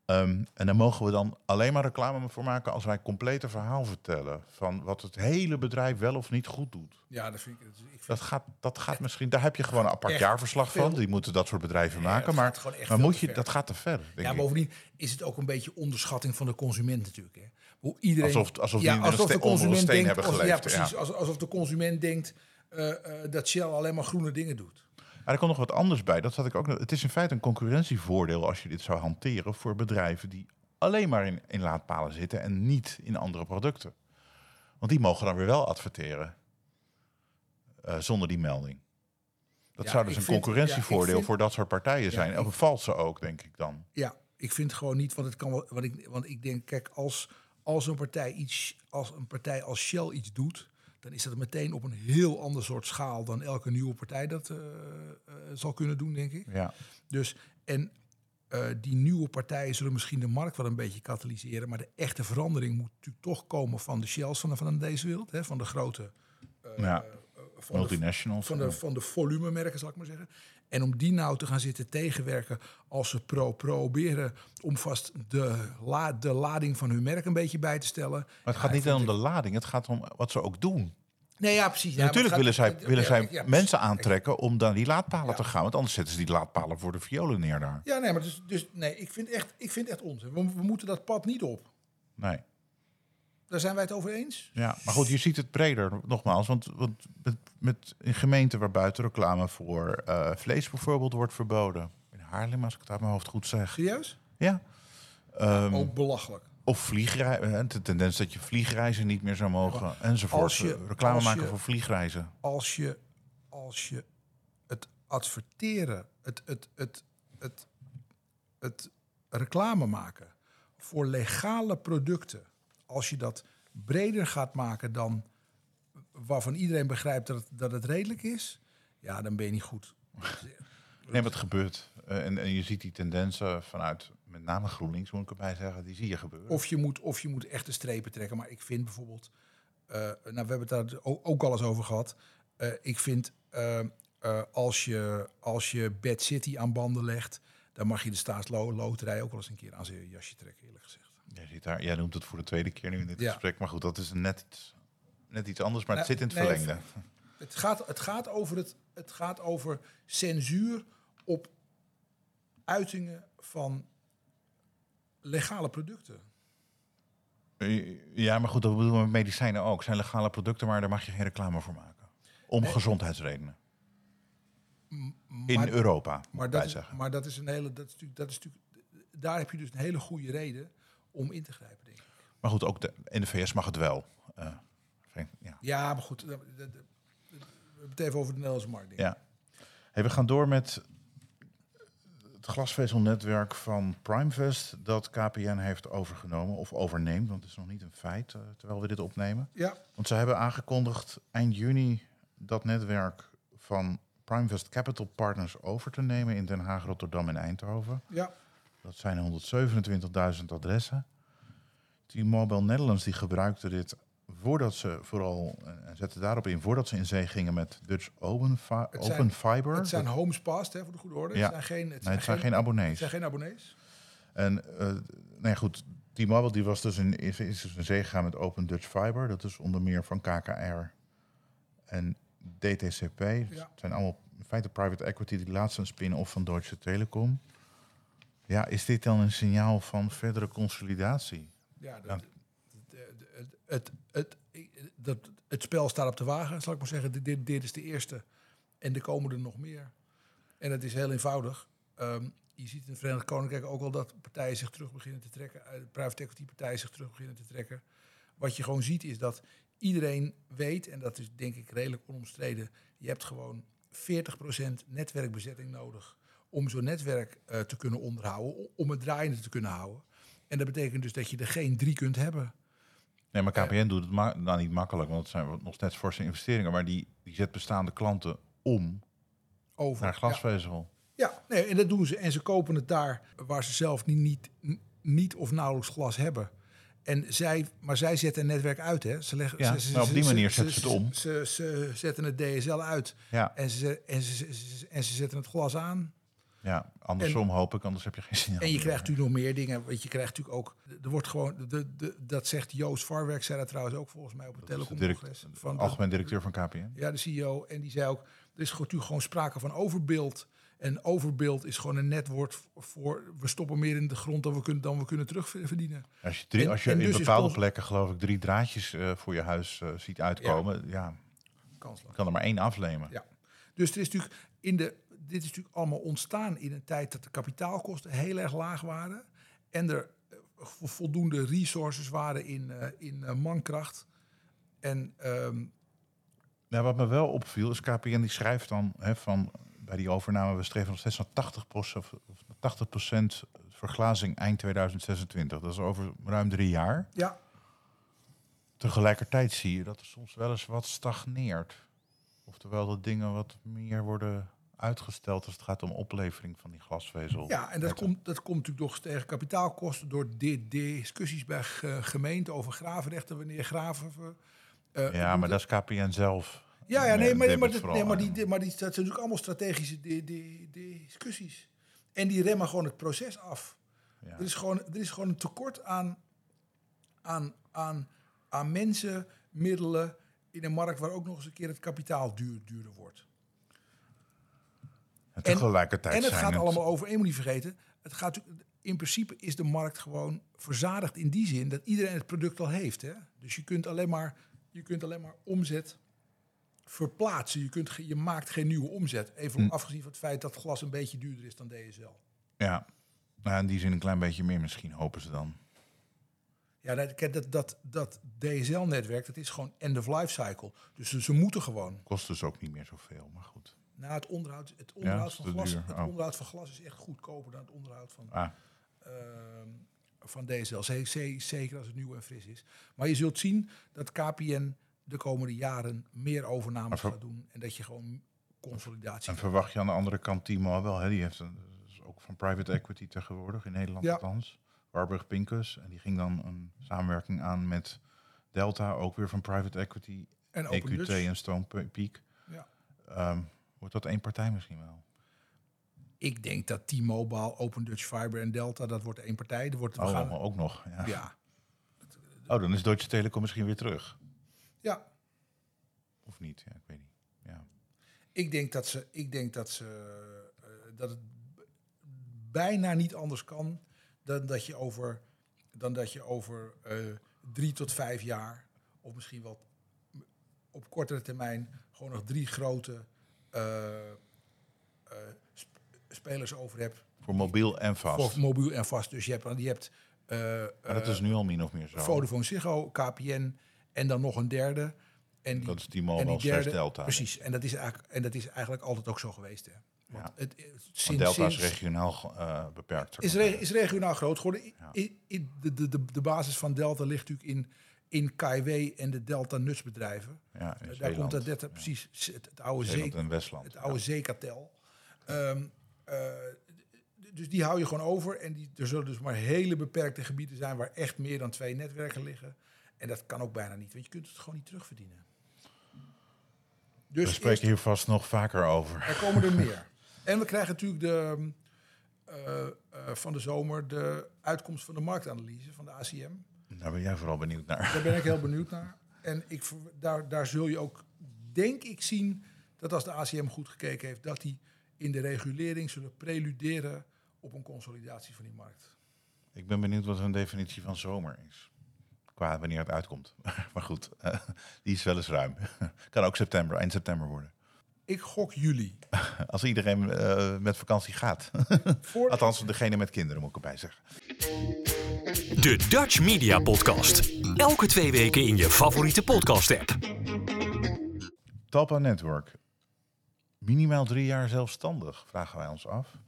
Ehm, en daar mogen we dan alleen maar reclame voor maken als wij complete verhaal vertellen van wat het hele bedrijf wel of niet goed doet. Ja, dat vind ik. dat- ik vind Dat gaat, dat gaat misschien, daar heb je gewoon een apart jaarverslag van. Die moeten dat soort bedrijven maken. Maar, maar moet je, dat gaat te ver. Denk Ja, bovendien is het ook een beetje onderschatting van de consument natuurlijk. Hè. Hoe iedereen, Alsof- alsof een ste- onder een steen hebben geleefd, Ja, ja. precies. als- Alsof de consument denkt eh, eh, dat Shell alleen maar groene dingen doet. Maar er komt nog wat anders bij. Dat had ik ook. Het is in feite een concurrentievoordeel als je dit zou hanteren voor bedrijven die alleen maar in, in laadpalen zitten en niet in andere producten. Want die mogen dan weer wel adverteren eh, zonder die melding. Dat Ja, zou dus een vind- concurrentievoordeel ja, vind- voor dat soort partijen zijn. Of een valse ook, denk ik dan. Ja, ik vind gewoon niet, want het kan wel. Want ik, want ik denk, kijk, als, als een partij iets, als een partij als Shell iets doet, dan is dat meteen op een heel ander soort schaal dan elke nieuwe partij dat eh, eh, zal kunnen doen, denk ik. Ja. Dus en eh, die nieuwe partijen zullen misschien de markt wel een beetje katalyseren, maar de echte verandering moet natuurlijk toch komen van de Shells van, de- van deze wereld, hè, van de grote ja. van de, Multinationals. van de, van de volumemerken, zal ik maar zeggen. En om die nou te gaan zitten tegenwerken als ze pro proberen om vast de, la, de lading van hun merk een beetje bij te stellen. Maar het gaat niet alleen om de lading, het gaat om wat ze ook doen. Nee, ja, precies. Ja, Natuurlijk willen zij, willen zij ja, mensen aantrekken om naar die laadpalen te gaan. Want anders zetten ze die laadpalen voor de violen neer daar. Ja, nee, maar dus, dus nee, ik vind echt, ik vind echt onzin. We, we moeten dat pad niet op. Nee. Daar zijn wij het over eens. Ja, maar goed, je ziet het breder, nogmaals. Want, want met, met in gemeenten waar buiten reclame voor eh, vlees bijvoorbeeld wordt verboden. In Haarlem, als ik het uit mijn hoofd goed zeg. Serieus? Ja. Ehm, Ook belachelijk. of vliegreizen, de tendens dat je vliegreizen niet meer zou mogen. Enzovoort. als je- reclame als maken je- voor vliegreizen. als je, als je het adverteren, het, het, het, het, het reclame maken voor legale producten, als je dat breder gaat maken dan waarvan iedereen begrijpt dat het, dat het redelijk is, ja, dan ben je niet goed. Nee, wat gebeurt. Eh, en, en je ziet die tendensen vanuit met name GroenLinks, moet ik erbij zeggen. Die zie je gebeuren. Of je moet, of je moet echte strepen trekken. Maar ik vind bijvoorbeeld, eh, nou, we hebben het daar ook, al eens over gehad. Eh, ik vind als, je, als je Bad City aan banden legt, dan mag je de staatsloterij ook wel eens een keer aan zijn jasje trekken, eerlijk gezegd. Jij, zit daar, jij noemt het voor de tweede keer nu in dit Ja. gesprek. Maar goed, dat is net iets, net iets anders. Maar het Nou, zit in het nee, verlengde. Het gaat, het gaat, over, het, het gaat over censuur op uitingen van legale producten. Ja, maar goed, dat bedoelen we met medicijnen ook. Het zijn legale producten, maar daar mag je geen reclame voor maken. Om gezondheidsredenen. In Europa, Maar dat, is, maar dat is een hele, dat is natuurlijk, dat is natuurlijk, daar heb je dus een hele goede reden om in te grijpen, denk ik. Maar goed, ook de, in de VS mag het wel. Eh, ja. Ja, maar goed, we hebben het even over de Nederlandse markt. Denk ik. ja. Hey, we gaan door met het glasvezelnetwerk van Primevest... dat KPN heeft overgenomen, of overneemt. Want het is nog niet een feit, eh, terwijl we dit opnemen. Ja, Want ze hebben aangekondigd eind juni dat netwerk van Primevest Capital Partners over te nemen in Den Haag, Rotterdam en Eindhoven. ja, Dat zijn 127.000 adressen. T-Mobile Netherlands die gebruikte dit voordat ze vooral en zette daarop in voordat ze in zee gingen met Dutch Open, Fi- Het zijn- open Fiber. het zijn homes passed, hè, voor de goede orde. Ja. Het zijn geen, het nee, het zijn geen abonnees. het zijn geen abonnees. En eh nee, goed, T-Mobile die was dus in, is, is dus in zee gegaan met Open Dutch Fiber. Dat is onder meer van KKR en DTCP. Het Ja. zijn allemaal in feite private equity, die laatste een spin-off van Deutsche Telekom. Ja, is dit dan een signaal van verdere consolidatie? Ja, dat, het, het, het, dat, het spel staat op de wagen, zal ik maar zeggen. Dit, dit, dit is de eerste. En er komen er nog meer. En het is heel eenvoudig. Ehm, je ziet in het Verenigd Koninkrijk ook al dat partijen zich terug beginnen te trekken. eh, private equity partijen zich terug beginnen te trekken. Wat je gewoon ziet is dat iedereen weet, en dat is denk ik redelijk onomstreden, je hebt gewoon 40% netwerkbezetting nodig om zo'n netwerk eh, te kunnen onderhouden, om het draaiende te kunnen houden. En dat betekent dus dat je er geen drie kunt hebben. Nee, maar KPN doet het ma nou niet makkelijk, want het zijn nog steeds forse investeringen. Maar die, die zet bestaande klanten om Over. naar glasvezel. Ja, ja nee, en dat doen ze. En ze kopen het daar waar ze zelf niet, niet, niet of nauwelijks glas hebben. En zij, maar zij zetten een netwerk uit, hè? Ze leggen, Ja, ze, ze- maar op die manier ze- zetten ze het om. Ze, ze zetten het DSL uit Ja, en ze, en, ze- en ze zetten het glas aan. Ja, andersom hoop ik, anders heb je geen signaal. En je krijgt natuurlijk nog meer dingen. Want je krijgt natuurlijk ook. Er wordt gewoon. De, de, dat zegt Joost Varwerk, zei dat trouwens ook volgens mij op het telecomcongres. Van algemeen directeur van KPN. Ja, de CEO. En die zei ook, er is natuurlijk gewoon sprake van overbeeld. En overbeeld is gewoon een net woord voor... we stoppen meer in de grond dan we kunnen, dan we kunnen terugverdienen. Als je, drie, En- als je en in dus bepaalde plekken, geloof ik, drie draadjes eh, voor je huis eh, ziet uitkomen, ja. Kansloos. kan er maar één afnemen. Ja. Dus er is natuurlijk in de, dit is natuurlijk allemaal ontstaan in een tijd dat de kapitaalkosten heel erg laag waren. En er eh, vo- voldoende resources waren in, eh, in eh, mankracht. En ehm, Nou, wat me wel opviel is KPN die schrijft dan hè, van bij die overname we streven nog steeds naar 80 of 80 verglazing eind 2026. Dat is over ruim drie jaar. ja, Tegelijkertijd zie je dat er soms wel eens wat stagneert. Oftewel dat dingen wat meer worden uitgesteld als het gaat om oplevering van die glasvezel. Ja, en dat komt, dat komt natuurlijk door tegen kapitaalkosten, door di- discussies bij ge- gemeenten over gravenrechten, wanneer graven. eh, Ja, maar dat is KPN zelf. Ja, ja, nee, Eh, maar, maar, nee, maar, die, maar die, dat zijn natuurlijk allemaal strategische di- di- discussies. En die remmen gewoon het proces af. Ja. Er, is gewoon, er is gewoon een tekort aan, aan, aan, aan mensen, middelen in een markt waar ook nog eens een keer het kapitaal duur, duurder wordt. En tegelijkertijd En het gaat allemaal over, één moet niet vergeten, het gaat in principe is de markt gewoon verzadigd in die zin dat iedereen het product al heeft. Hè? Dus je kunt alleen maar, je kunt alleen maar omzet verplaatsen. Je, kunt, je maakt geen nieuwe omzet. Even Hm. afgezien van het feit dat glas een beetje duurder is dan DSL. Ja, nou, in die zin een klein beetje meer misschien, hopen ze dan. Ja, dat, dat, dat, dat DSL-netwerk, dat is gewoon end-of-life cycle. Dus ze, ze moeten gewoon. Kost dus ook niet meer zoveel, maar goed. Na het onderhoud, het onderhoud, van, glas, duur. het Oh. onderhoud van glas is echt goedkoper dan het onderhoud van, Ah, ehm, van DSL. Z- z- Zeker als het nieuw en fris is. Maar je zult zien dat KPN de komende jaren meer overnames gaat doen. En dat je gewoon consolidatie en verwacht je aan de andere kant Timo wel, hè? die heeft een, is ook van private equity tegenwoordig, in Nederland Ja. althans. Warburg Pincus. En die ging dan een samenwerking aan met Delta, ook weer van private equity, En EQT Dutch. en Stone Peak. Ja. Ehm, wordt dat één partij misschien wel? Ik denk dat T-Mobile, Open Dutch Fiber en Delta, dat wordt één partij. Er wordt, Oh, gaan, ook nog. Ja. ja. Oh, dan is Deutsche Telekom misschien weer terug. ja, Of niet? Ja, ik weet niet. Ja. Ik denk dat ze, ik denk dat ze eh, dat het bijna niet anders kan dan dat je over, dan dat je over eh, drie tot vijf jaar, of misschien wel m- op kortere termijn, gewoon nog drie grote spelers over hebt. Voor mobiel en vast. Voor mobiel en vast. Dus je hebt, je hebt eh, Maar dat eh, is nu al min of meer zo. Vodafone Ziggo, KPN en dan nog een derde. En die, Dat is die slash derde, Delta. Precies, en dat, is eigenlijk, en dat is eigenlijk altijd ook zo geweest. Hè. Want Ja. het, Want sinds, Delta is regionaal eh, beperkt. is, re- is regionaal groot geworden. I- Ja. I- I- de, de, de, de basis van Delta ligt natuurlijk in, in KW en de Delta nutsbedrijven. ja, in Daar komt dat Ja. precies het, het oude Zeeland zee, en Westland. het oude zeekartel. Ehm, eh, dus die hou je gewoon over. En die, er zullen dus maar hele beperkte gebieden zijn waar echt meer dan twee netwerken liggen. En dat kan ook bijna niet, want je kunt het gewoon niet terugverdienen. We Dus spreken eerst, hier vast nog vaker over. er komen er (laughs) meer. En we krijgen natuurlijk de, eh, eh, van de zomer de uitkomst van de marktanalyse van de ACM. Daar ben jij vooral benieuwd naar. Daar ben ik heel (laughs) benieuwd naar. En ik, daar, daar zul je ook, denk ik zien dat als de ACM goed gekeken heeft, dat die in de regulering zullen preluderen op een consolidatie van die markt. Ik ben benieuwd wat hun definitie van zomer is. Qua wanneer het uitkomt. (laughs) maar goed, eh, die is wel eens ruim. (laughs) kan ook september, eind september worden. Ik gok juli. Als iedereen eh, met vakantie gaat. Voor, Althans, degene met kinderen moet ik erbij zeggen. De Dutch Media Podcast. Elke twee weken in je favoriete podcast-app. Talpa Network. Minimaal drie jaar zelfstandig, vragen wij ons af.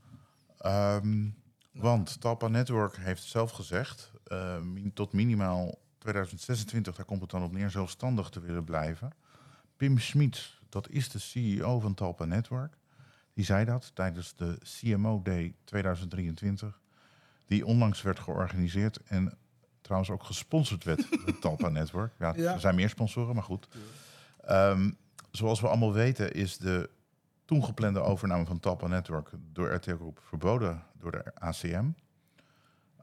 Ehm, want Talpa Network heeft zelf gezegd, eh, tot minimaal 2026, daar komt het dan op neer, zelfstandig te willen blijven. Pim Schmid, dat is de CEO van Talpa Network. Die zei dat tijdens de CMO Day 2023, die onlangs werd georganiseerd en trouwens ook gesponsord werd door Talpa (laughs) Network. Ja, Ja. Er zijn meer sponsoren, maar goed. Ehm, zoals we allemaal weten is de toen geplande overname van Talpa Network door RTL Groep verboden door de ACM.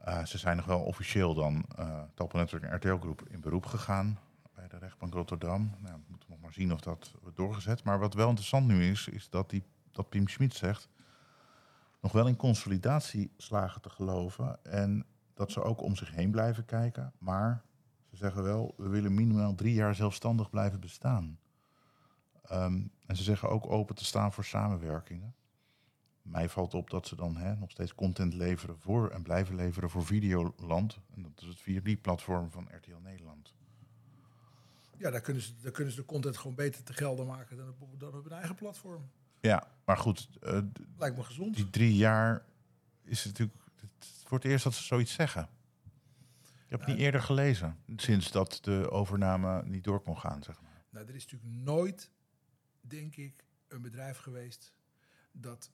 Eh, ze zijn nog wel officieel dan eh Talpa Network en RTL Groep in beroep gegaan bij de rechtbank Rotterdam. Nou, we moeten nog maar zien of dat wordt doorgezet. Maar wat wel interessant nu is, is dat, die, dat Pim Schmid zegt nog wel in consolidatie slagen te geloven. En dat ze ook om zich heen blijven kijken. Maar ze zeggen wel, we willen minimaal drie jaar zelfstandig blijven bestaan. Ehm, en ze zeggen ook open te staan voor samenwerkingen. Mij valt op dat ze dan hè, nog steeds content leveren voor en blijven leveren voor Videoland. En dat is het 4D-platform van RTL Nederland. ja, daar kunnen, ze, daar kunnen ze de content gewoon beter te gelden maken dan op, dan op eigen platform. Ja, maar goed, eh, Lijkt me gezond. die drie jaar is natuurlijk het voor het eerst dat ze zoiets zeggen. Ik heb het niet eerder gelezen, sinds dat de overname niet door kon gaan, zeg maar. Nou, er is natuurlijk nooit, denk ik, een bedrijf geweest dat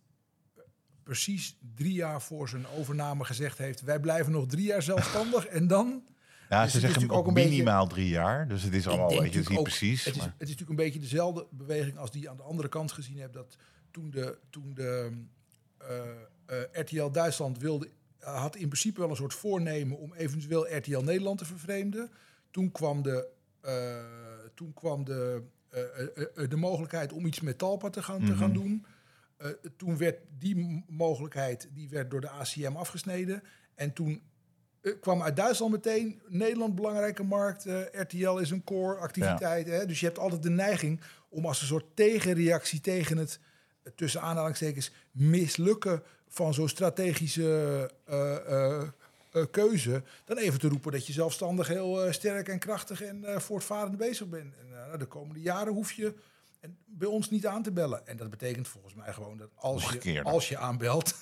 eh, precies drie jaar voor zijn overname gezegd heeft: wij blijven nog drie jaar zelfstandig en dan. Ja, Dus ze zeggen natuurlijk ook beetje- minimaal drie jaar, dus het is allemaal, weet je, het is niet ook- precies. Het is, maar- het is natuurlijk een beetje dezelfde beweging als die je aan de andere kant gezien hebt. Dat toen de, toen de eh, eh, RTL Duitsland wilde, had in principe wel een soort voornemen om eventueel RTL Nederland te vervreemden. Toen kwam de, eh, toen kwam de, de mogelijkheid om iets met Talpa te gaan, te gaan doen. Eh, toen werd die mogelijkheid die werd door de ACM afgesneden. En toen kwam uit Duitsland meteen Nederland belangrijke markt. eh, RTL is een core activiteit. Hè? Dus je hebt altijd de neiging om als een soort tegenreactie tegen het eh, tussen aanhalingstekens mislukken van zo'n strategische eh, eh, eh, keuze, dan even te roepen dat je zelfstandig heel eh, sterk en krachtig en eh, voortvarend bezig bent. En eh, de komende jaren hoef je en bij ons niet aan te bellen. En dat betekent volgens mij gewoon dat als je, als je aanbelt,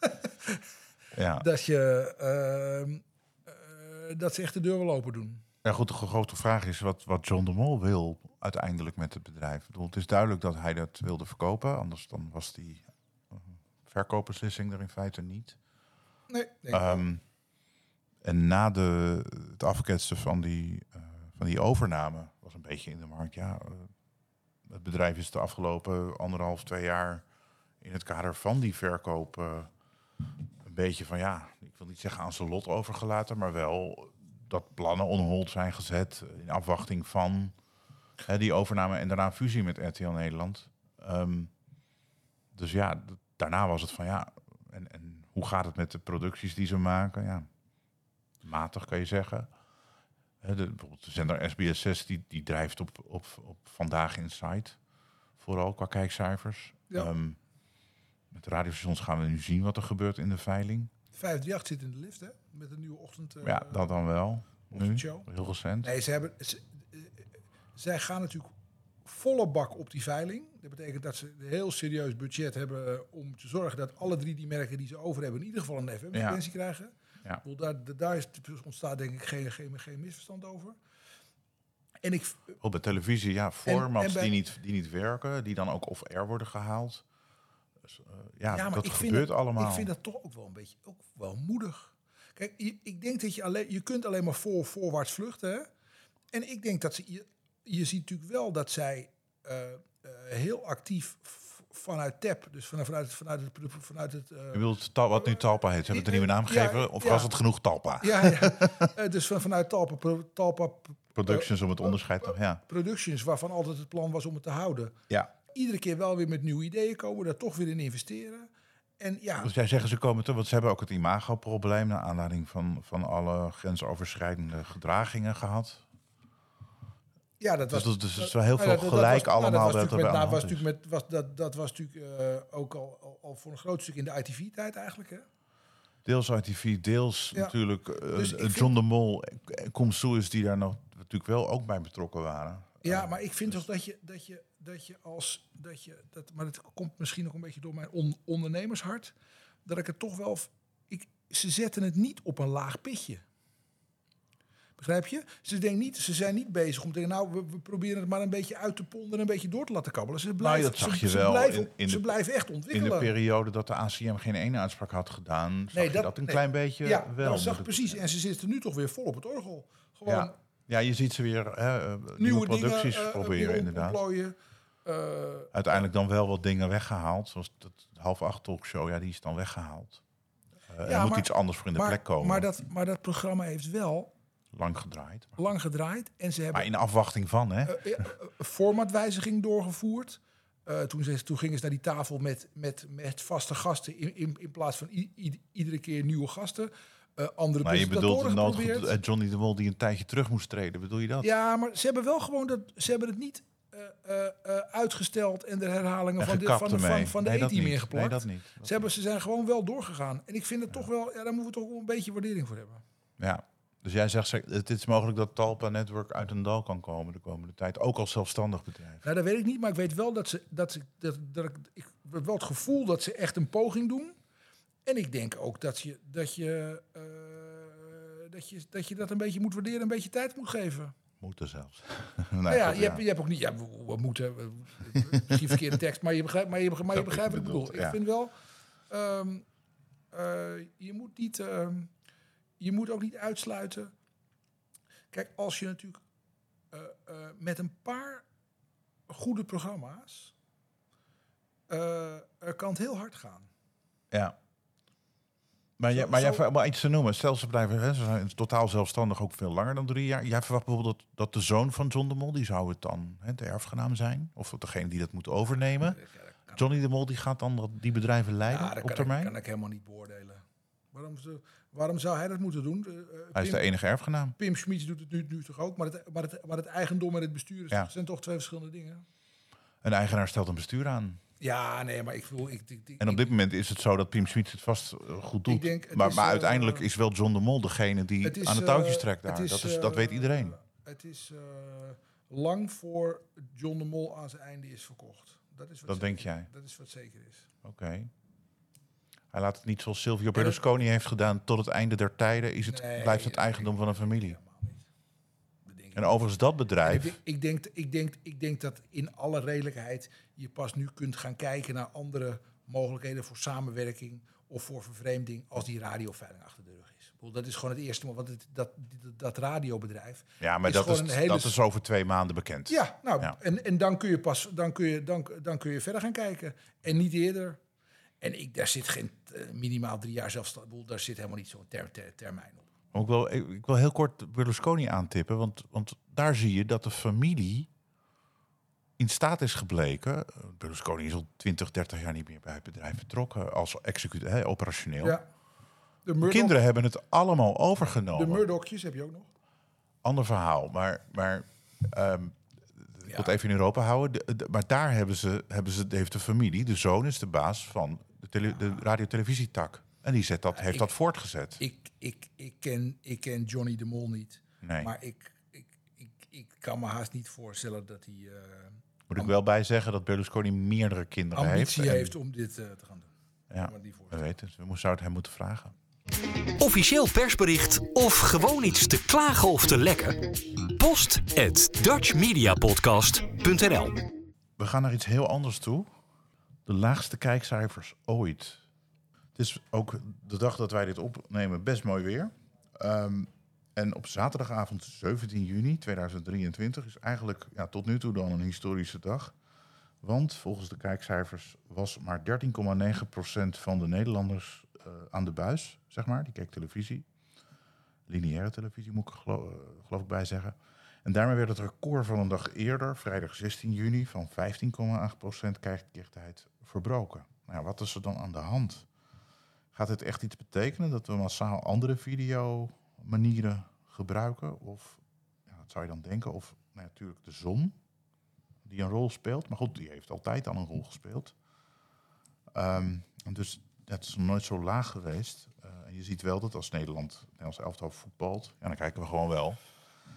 (laughs) ja. dat, je, ehm, eh, dat ze echt de deur wel open doen. Ja, goed, de grote vraag is wat, wat John de Mol wil uiteindelijk met het bedrijf. Ik bedoel, het is duidelijk dat hij dat wilde verkopen, anders dan was die eh, verkoopbeslissing er in feite niet. Nee, Ehm, en na de, het afketsen van die, eh, van die overname was een beetje in de markt. Ja, eh, het bedrijf is de afgelopen anderhalf, twee jaar in het kader van die verkoop eh, beetje van ja, ik wil niet zeggen aan zijn lot overgelaten, maar wel dat plannen on hold zijn gezet in afwachting van hè, die overname en daarna fusie met RTL Nederland. Ehm, dus ja, daarna was het van ja, en, en hoe gaat het met de producties die ze maken? Ja, matig kan je zeggen. Hè, de, bijvoorbeeld de zender SBS 6 die, die drijft op, op, op Vandaag Inside. Vooral qua kijkcijfers. Ja. Ehm, met radiostations gaan we nu zien wat er gebeurt in de veiling. 538 zit in de lift, hè? Met een nieuwe ochtend. eh, ja, dat dan wel. Nu, ochtendshow. heel recent. Nee, ze hebben, ze- eh, zij gaan natuurlijk volle bak op die veiling. Dat betekent dat ze een heel serieus budget hebben eh, om te zorgen dat alle drie die merken die ze over hebben in ieder geval een FM-frequentie krijgen. Ja. Ik bedoel, daar, daar is, ontstaat denk ik geen, geen, geen misverstand over. En ik, Op de televisie, ja, formats en bij- die, niet, die niet werken, die dan ook off-air worden gehaald. Dus, eh, ja, ja, maar dat ik vind gebeurt dat, allemaal. Ik vind dat toch ook wel een beetje ook wel moedig. Kijk, je, ik denk dat je alleen, je kunt alleen maar voor, voorwaarts vluchten. Hè? En ik denk dat ze, je, je ziet natuurlijk wel dat zij eh, eh, heel actief vanuit TEP, dus vanuit, vanuit, vanuit het... Vanuit het eh, Je tal- wat nu Talpa heet. Ze hebben het een nieuwe naam Ja, gegeven? Of ja. was het genoeg Talpa? ja, ja. (laughs) Dus van, vanuit Talpa, Talpa Productions om het onderscheid te... Ja. Productions, waarvan altijd het plan was om het te houden. ja. Iedere keer wel weer met nieuwe ideeën komen, daar toch weer in investeren. En ja, Dus jij zegt ze komen te... Want ze hebben ook het imagoprobleem... naar aanleiding van, van alle grensoverschrijdende gedragingen gehad. ja dat Dus was... dus het is wel heel veel gelijk allemaal dat was natuurlijk met, was dat, dat was natuurlijk eh, ook al, al, al voor een groot stuk in de ITV-tijd eigenlijk. Hè? Deels ITV, deels Ja. natuurlijk eh, Dus eh, vind- John de Mol en Kom Soes die daar nog natuurlijk wel ook bij betrokken waren. Ja, maar ik vind toch dat je, dat je, dat je als, dat je, dat, maar dat komt misschien ook een beetje door mijn on- ondernemershart, dat ik het toch wel, ik, ze zetten het niet op een laag pitje. Begrijp je? Ze, denken niet, ze zijn niet bezig om te denken, nou, we, we proberen het maar een beetje uit te ponden en een beetje door te laten kabbelen. Ze blijven, Nou, dat zag ze, je ze wel blijven, in- in ze de- blijven echt In ontwikkelen. de periode dat de ACM geen ene uitspraak had gedaan, zag Nee, je dat- dat een nee. klein beetje ja, wel. dat zag precies. En ze zitten nu toch weer vol op het orgel. Gewoon Ja. ja, je ziet ze weer hè, eh, nieuwe, nieuwe producties dingen eh, proberen inderdaad. ontplooien. Eh, Uiteindelijk dan wel wat dingen weggehaald, zoals dat half acht talkshow, ja, die is dan weggehaald. Eh, er Ja, moet maar- iets anders voor in de maar, plek komen. Maar dat, maar dat programma heeft wel Lang gedraaid. lang gedraaid. En ze hebben Maar in afwachting van, hè? eh, formatwijziging doorgevoerd. Toen, ze, toen gingen ze naar die tafel met, met, met vaste gasten in, in, in plaats van iedere keer nieuwe gasten. Andere maar je bedoelt de noodgoed Johnny de Mol die een tijdje terug moest treden. Bedoel je dat? Ja, maar ze hebben wel gewoon dat ze hebben het niet uitgesteld en de herhalingen En van de, gekapt van de, van, ermee. van de Nee, dat E-team niet. ingeplakt. Nee, dat niet. Dat Ze, hebben, ze zijn gewoon wel doorgegaan. En ik vind het toch wel, ja, daar moeten we toch wel een beetje waardering voor hebben. Ja. Dus jij zegt, zeg, het is mogelijk dat Talpa Network uit een dal kan komen de komende tijd. Ook als zelfstandig bedrijf. Nou, dat weet ik niet, maar ik weet wel dat ze dat ze dat, dat ik, ik heb wel het gevoel dat ze echt een poging doen. En ik denk ook dat je dat je eh, dat je dat je dat een beetje moet waarderen, een beetje tijd moet geven. Moeten zelfs. (laughs) nou ja, je, Hebt, je hebt ook niet, ja, we, we moeten, misschien verkeerde tekst, maar je begrijpt, maar je, begrijpt- maar je begrijpt wat ik bedoel. Ik vind wel, ehm, eh, je moet niet, ehm, je moet ook niet uitsluiten. Kijk, als je natuurlijk eh, eh, met een paar goede programma's kan het heel hard gaan. Ja. Maar, jij, maar jij maar iets te noemen. Stel ze blijven, hè, ze zijn totaal zelfstandig ook veel langer dan drie jaar. Jij verwacht bijvoorbeeld dat, dat de zoon van John de Mol, die zou het dan hè, de erfgenaam zijn? Of degene die dat moet overnemen? Johnny de Mol die gaat dan dat- die bedrijven leiden Ja, dat op termijn? Ik, kan ik helemaal niet beoordelen. Waarom, zou- waarom zou hij dat moeten doen? Eh, eh, Hij is de enige erfgenaam. Pim Schmitz doet het nu, nu toch ook, maar het, maar, het, maar het eigendom en het bestuur Ja. zijn toch twee verschillende dingen. Een eigenaar stelt een bestuur aan. Ja, nee, maar ik voel... Ik, ik, ik, En op ik- dit moment is het zo dat Pim Schmid het vast eh, goed doet. denk, maar is, maar eh, uiteindelijk is wel John de Mol degene die het is, aan de touwtjes eh, trekt daar. is, dat, is, dat weet iedereen. Het is lang voor John de Mol aan zijn einde is verkocht. Dat, is wat Dat zeker- denk jij? Dat is wat zeker is. Oké. Hij laat het niet zoals Silvio Berlusconi heeft gedaan. Tot het einde der tijden is het, Nee, blijft het eigendom van een familie. Ik En overigens dat Ik bedrijf... denk, ik, denk, ik, denk, ik denk dat in alle redelijkheid je pas nu kunt gaan kijken naar andere mogelijkheden voor samenwerking of voor vervreemding als die radioveiling achter de rug is. Dat is gewoon het eerste, want het, dat, dat, dat radiobedrijf. Ja, maar is dat is, een hele dat is over twee maanden bekend. Ja, nou, Ja. En, en dan kun je pas, dan kun je, dan, dan kun je verder gaan kijken. En niet eerder. En ik, daar zit geen eh, minimaal drie jaar zelfstandig, daar zit helemaal niet zo'n ter, ter- termijn op. Ik wil, ik, ik wil heel kort Berlusconi aantippen. Want, want daar zie je dat de familie in staat is gebleken... eh, Berlusconi is al 20, 30 jaar niet meer bij het bedrijf betrokken... als executie, hè, operationeel. Ja. De, De Murdoch, kinderen hebben het allemaal de overgenomen. Murdochjes heb je ook nog. Ander verhaal, maar, maar ehm, ik wil het even in Europa houden. De- de- maar daar hebben ze, hebben ze, heeft de familie, de zoon is de baas van de, tele, de radio-televisietak. En die zet dat, heeft ik- dat voortgezet. Ik, ik, ik, ken, ik ken Johnny de Mol niet. Nee. Maar ik, ik, ik, ik kan me haast niet voorstellen dat hij eh, Moet ik wel bij zeggen dat Berlusconi meerdere kinderen ambitie heeft. heeft, En- om dit eh, te gaan doen. Ja, Maar die we weten het. We zouden het hem moeten vragen. Officieel persbericht of gewoon iets te klagen of te lekken? Post at dutchmediapodcast.nl We gaan naar iets heel anders toe. De laagste kijkcijfers ooit. Het is ook de dag dat wij dit opnemen best mooi weer. Ehm, en op zaterdagavond 17 juni 2023 is eigenlijk ja, tot nu toe dan een historische dag. Want volgens de kijkcijfers was maar 13,9% van de Nederlanders eh, aan de buis, zeg maar. Die keek televisie. Lineaire televisie moet ik er gelo- eh, geloof ik bij zeggen. En daarmee werd het record van een dag eerder, vrijdag 16 juni, van 15,8% kijkdichtheid verbroken. Nou, wat is er dan aan de hand? Gaat het echt iets betekenen dat we massaal andere videomanieren gebruiken? Of, ja, wat zou je dan denken? Of nou, ja, natuurlijk de zon, die een rol speelt. Maar goed, die heeft altijd al een rol gespeeld. Ehm, en dus het is nog nooit zo laag geweest. Eh, en je ziet wel dat als Nederland, Nederlands elftal voetbalt, ja, dan kijken we gewoon wel.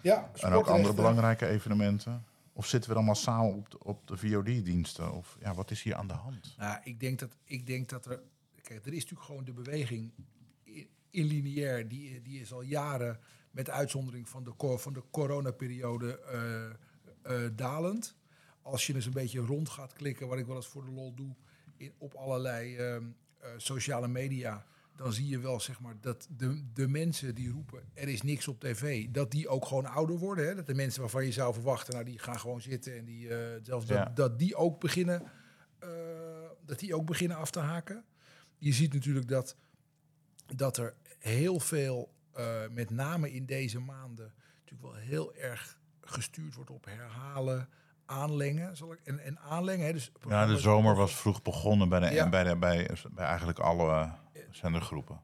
Ja, En ook andere belangrijke evenementen. Of zitten we dan massaal op de, op de VOD-diensten? Of ja, wat is hier aan de hand? Nou, ik denk dat, ik denk dat er... Kijk, er is natuurlijk gewoon de beweging in, in lineair. Die, die is al jaren, met uitzondering van de, van de coronaperiode, eh, eh, dalend. Als je eens een beetje rond gaat klikken, wat ik wel eens voor de lol doe... In, op allerlei ehm, eh, sociale media... dan zie je wel zeg maar, dat de, de mensen die roepen... er is niks op tv, dat die ook gewoon ouder worden. Hè? Dat de mensen waarvan je zou verwachten... nou, die gaan gewoon zitten en die, zelfs Ja. dat, dat die ook beginnen... dat die ook beginnen af te haken. Je ziet natuurlijk dat, dat er heel veel, eh, met name in deze maanden, natuurlijk wel heel erg gestuurd wordt op herhalen, aanlengen. Zal ik, en, en aanlengen, hè, dus Ja, de zomer was vroeg begonnen bij, de, Ja. bij, de, bij, bij eigenlijk alle eh, zendergroepen.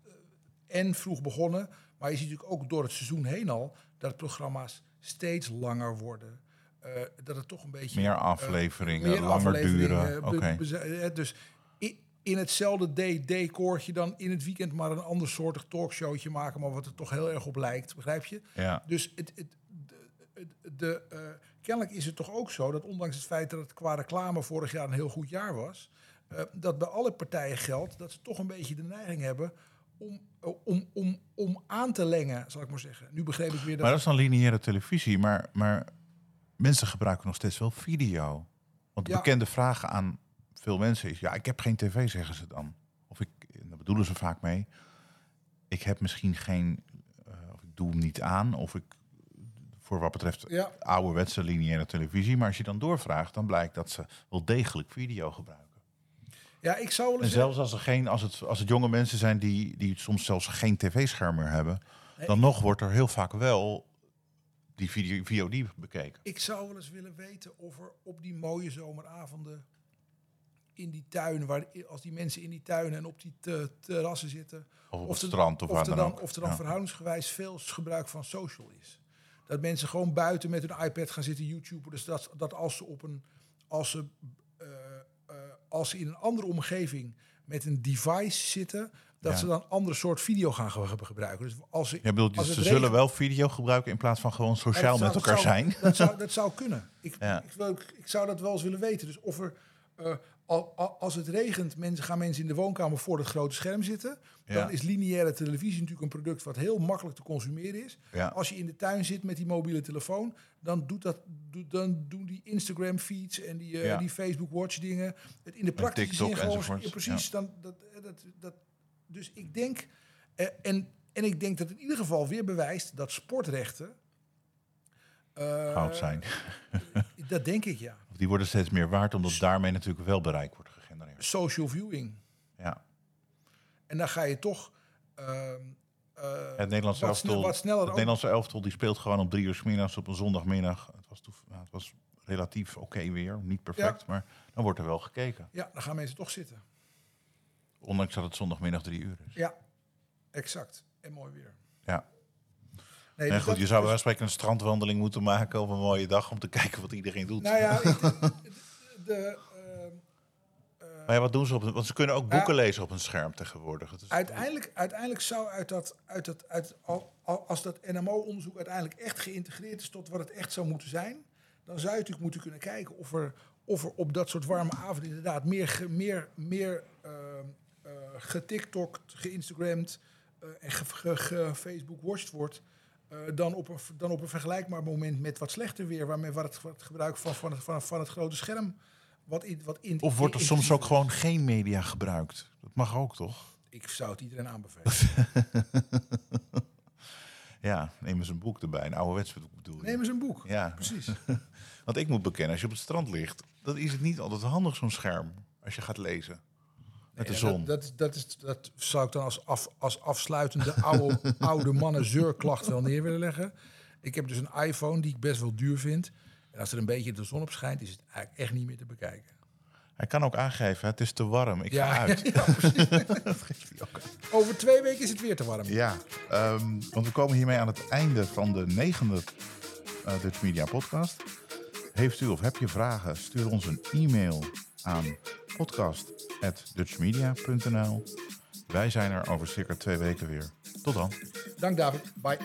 en vroeg begonnen. Maar je ziet natuurlijk ook door het seizoen heen al dat programma's steeds langer worden. Eh, dat het toch een beetje Meer afleveringen, meer langer afleveringen, duren. Oké. eh, dus in hetzelfde de- decortje dan in het weekend maar een ander soortig talkshowtje maken, maar wat er toch heel erg op lijkt, begrijp je? Ja. Dus het, het, de, de, eh, kennelijk is het toch ook zo dat ondanks het feit dat het qua reclame vorig jaar een heel goed jaar was, eh, dat bij alle partijen geldt dat ze toch een beetje de neiging hebben om, eh, om, om, om aan te lengen, zal ik maar zeggen. Nu begreep ik weer dat... Maar dat is dan lineaire televisie. Maar, maar mensen gebruiken nog steeds wel video. Want de Ja. bekende vraag aan veel mensen is... ja, ik heb geen tv, zeggen ze dan. Of ik, daar bedoelen ze vaak mee... ik heb misschien geen... eh, of ik doe hem niet aan... of ik voor wat betreft Ja. ouderwetse lineaire televisie... maar als je dan doorvraagt, dan blijkt dat ze wel degelijk video gebruiken. ja, ik zou wel En zelfs als, er geen, als, het, als het jonge mensen zijn die, die soms zelfs geen tv-scherm meer hebben... Nee, dan nog wordt er heel vaak wel die video, VOD bekeken. Ik zou wel eens willen weten of er op die mooie zomeravonden in die tuin, waar als die mensen in die tuinen en op die te- terrassen zitten, Of op of het strand of of waar dan dan, ook. of er dan Ja. verhoudingsgewijs veel gebruik van social is. Dat mensen gewoon buiten met hun iPad gaan zitten YouTuben. Dus dat, dat als ze op een als ze, eh, eh, als ze in een andere omgeving met een device zitten, dat Ja. ze dan een andere soort video gaan ge- gebruiken. Dus als ze, bedoelt, als ze zullen wel video gebruiken in plaats van gewoon sociaal met elkaar dat zou- zijn. Dat zou, (laughs) dat zou kunnen. Ik, Ja. ik, wil, ik zou dat wel eens willen weten. Dus of er, eh, als het regent, mensen, gaan mensen in de woonkamer voor het grote scherm zitten. Ja. Dan is lineaire televisie natuurlijk een product wat heel makkelijk te consumeren is. Ja. Als je in de tuin zit met die mobiele telefoon, dan, doet dat, dan doen die Instagram feeds en die, eh, Ja. die Facebook watch dingen. Het in de praktische TikTok zin gewoon. Ja, precies. Dan, dat, dat, dat, dus ik denk, eh, en, en ik denk dat het in ieder geval weer bewijst dat sportrechten. Eh, Goud zijn. (laughs) Dat denk ik, ja. Die worden steeds meer waard, omdat daarmee natuurlijk wel bereik wordt gegenereerd. Social viewing. Ja. En dan ga je toch. ehm, eh, Het Nederlandse wat, elftal, wat sneller het ook- Nederlandse elftal die speelt gewoon om drie uur 's middags op een zondagmiddag. Het was, nou, het was relatief oké weer, niet perfect, maar dan wordt er wel gekeken. Ja, dan gaan mensen toch zitten. Ondanks dat het zondagmiddag drie uur is. Ja, exact. En mooi weer. Nee, dus goed, dat- je zou van spreken een strandwandeling moeten maken op een mooie dag om te (laughs) kijken wat iedereen doet. Nou ja, ik- (laughs) de, ehm, Maar ja, wat doen ze op? Want ze kunnen ook boeken lezen op een scherm tegenwoordig. Is, uiteindelijk, uiteindelijk zou uit dat, uit dat, uit, al- al- als dat NMO-onderzoek uiteindelijk echt geïntegreerd is tot wat het echt zou moeten zijn, dan zou je natuurlijk moeten kunnen kijken of er, of er op dat soort warme avonden inderdaad meer, meer, meer ehm, eh, getiktokt, geïnstagramd eh, en ge, ge, ge- Facebook-watched wordt. Eh, dan, op een, dan op een vergelijkbaar moment met wat slechter weer, waarmee waar het, gebruik van, van, het, van, van het grote scherm. Wat in, wat in, of wordt er soms ook gewoon geen media gebruikt? Dat mag ook, toch? Ik zou het iedereen aanbevelen. (laughs) Ja, neem eens een boek erbij. Een ouderwets boek bedoel je? Neem eens een boek. Ja. Precies. (laughs) Want ik moet bekennen, als je op het strand ligt, dan is het niet altijd handig zo'n scherm als je gaat lezen. Met de zon. Dat, dat, dat, is, dat zou ik dan als, af, als afsluitende oude, (laughs) oude mannen zeurklacht wel neer willen leggen. Ik heb dus een iPhone die ik best wel duur vind. En als er een beetje de zon op schijnt, is het eigenlijk echt niet meer te bekijken. Hij kan ook aangeven, het is te warm, ik Ja, ga uit. (laughs) ja. Over twee weken is het weer te warm. Ja, ehm, want we komen hiermee aan het einde van de negende eh, Dutch Media Podcast. Heeft u of heb je vragen, stuur ons een e-mail aan podcast.dutchmedia.nl. Wij zijn er over circa twee weken weer. Tot dan. Dank David. Bye.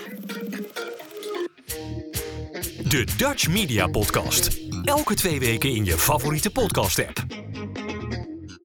De Dutch Media Podcast. Elke twee weken in je favoriete podcast-app.